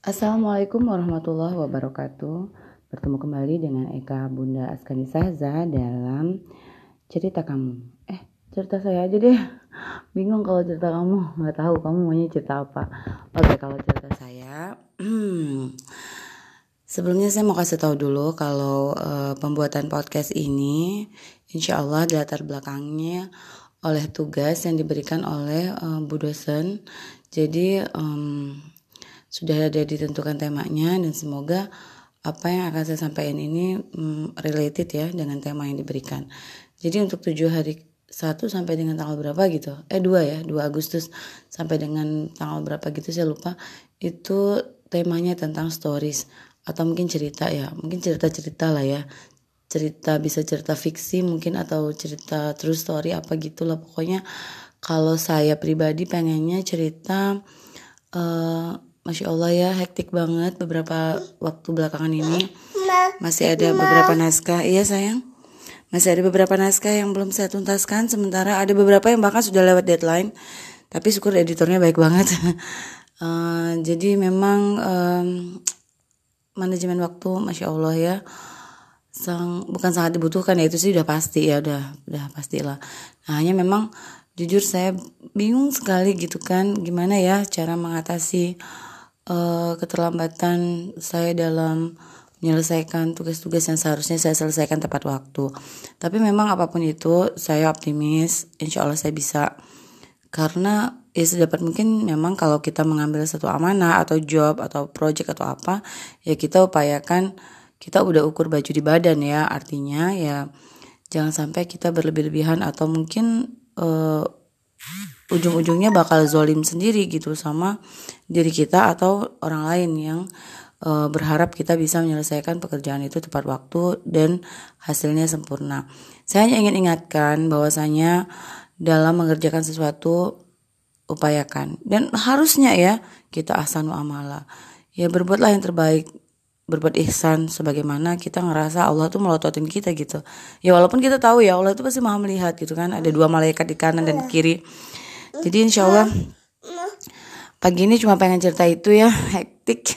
Assalamualaikum warahmatullahi wabarakatuh. Bertemu kembali dengan Eka Bunda Askani Saza dalam cerita kamu. Eh cerita saya aja deh. Bingung kalau cerita kamu. Nggak tahu kamu maunya cerita apa. Oke kalau cerita saya Sebelumnya saya mau kasih tahu dulu kalau uh, pembuatan podcast ini Insya Allah latar belakangnya oleh tugas yang diberikan oleh uh, Bu dosen. Jadi um, sudah ada ditentukan temanya dan semoga apa yang akan saya sampaikan ini um, related ya dengan tema yang diberikan. Jadi untuk tujuh hari satu sampai dengan tanggal berapa gitu? Eh dua ya dua Agustus sampai dengan tanggal berapa gitu saya lupa. Itu temanya tentang stories atau mungkin cerita ya mungkin cerita-cerita lah ya. Cerita bisa cerita fiksi mungkin atau cerita true story apa gitulah pokoknya kalau saya pribadi pengennya cerita uh, masya Allah ya hektik banget beberapa waktu belakangan ini. Masih ada beberapa naskah. Iya sayang. Masih ada beberapa naskah yang belum saya tuntaskan. Sementara ada beberapa yang bahkan sudah lewat deadline. Tapi syukur editornya baik banget. Uh, jadi memang um, manajemen waktu masya Allah ya sang bukan sangat dibutuhkan ya. Itu sih udah pasti ya udah udah pastilah nah hanya memang jujur saya bingung sekali gitu kan. Gimana ya cara mengatasi uh, keterlambatan saya dalam menyelesaikan tugas-tugas yang seharusnya saya selesaikan tepat waktu. Tapi memang apa pun itu saya optimis, insya Allah saya bisa. Karena ya sedapat mungkin memang kalau kita mengambil satu amanah atau job atau project atau apa, ya kita upayakan kita udah ukur baju di badan ya artinya ya jangan sampai kita berlebih-lebihan atau mungkin uh, ujung-ujungnya bakal zolim sendiri gitu sama diri kita atau orang lain yang uh, berharap kita bisa menyelesaikan pekerjaan itu tepat waktu dan hasilnya sempurna. Saya hanya ingin ingatkan bahwasanya dalam mengerjakan sesuatu upayakan dan harusnya ya kita ahsanu amala. Ya berbuatlah yang terbaik berbuat ihsan sebagaimana kita ngerasa Allah tuh melototin kita gitu. Ya walaupun kita tahu ya Allah itu pasti maha melihat gitu kan. Ada dua malaikat di kanan dan di kiri. Jadi insya Allah pagi ini cuma pengen cerita itu ya hektik.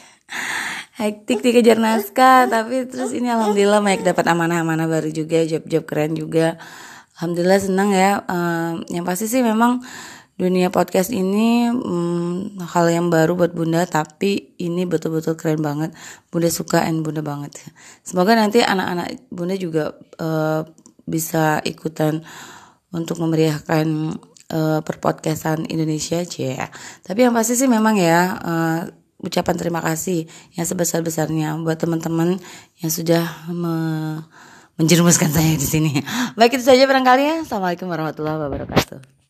Hektik dikejar naskah tapi terus ini alhamdulillah Mike dapat amanah-amanah baru juga job-job keren juga. Alhamdulillah senang ya uh, yang pasti sih memang dunia podcast ini hmm, hal yang baru buat bunda tapi ini betul-betul keren banget. Bunda suka and bunda banget. Semoga nanti anak-anak bunda juga uh, bisa ikutan untuk memeriahkan uh, perpodcastan Indonesia aja ya tapi yang pasti sih memang ya uh, ucapan terima kasih yang sebesar-besarnya buat teman-teman yang sudah me menjerumuskan saya di sini. Baik itu saja barangkali ya. Assalamualaikum warahmatullahi wabarakatuh.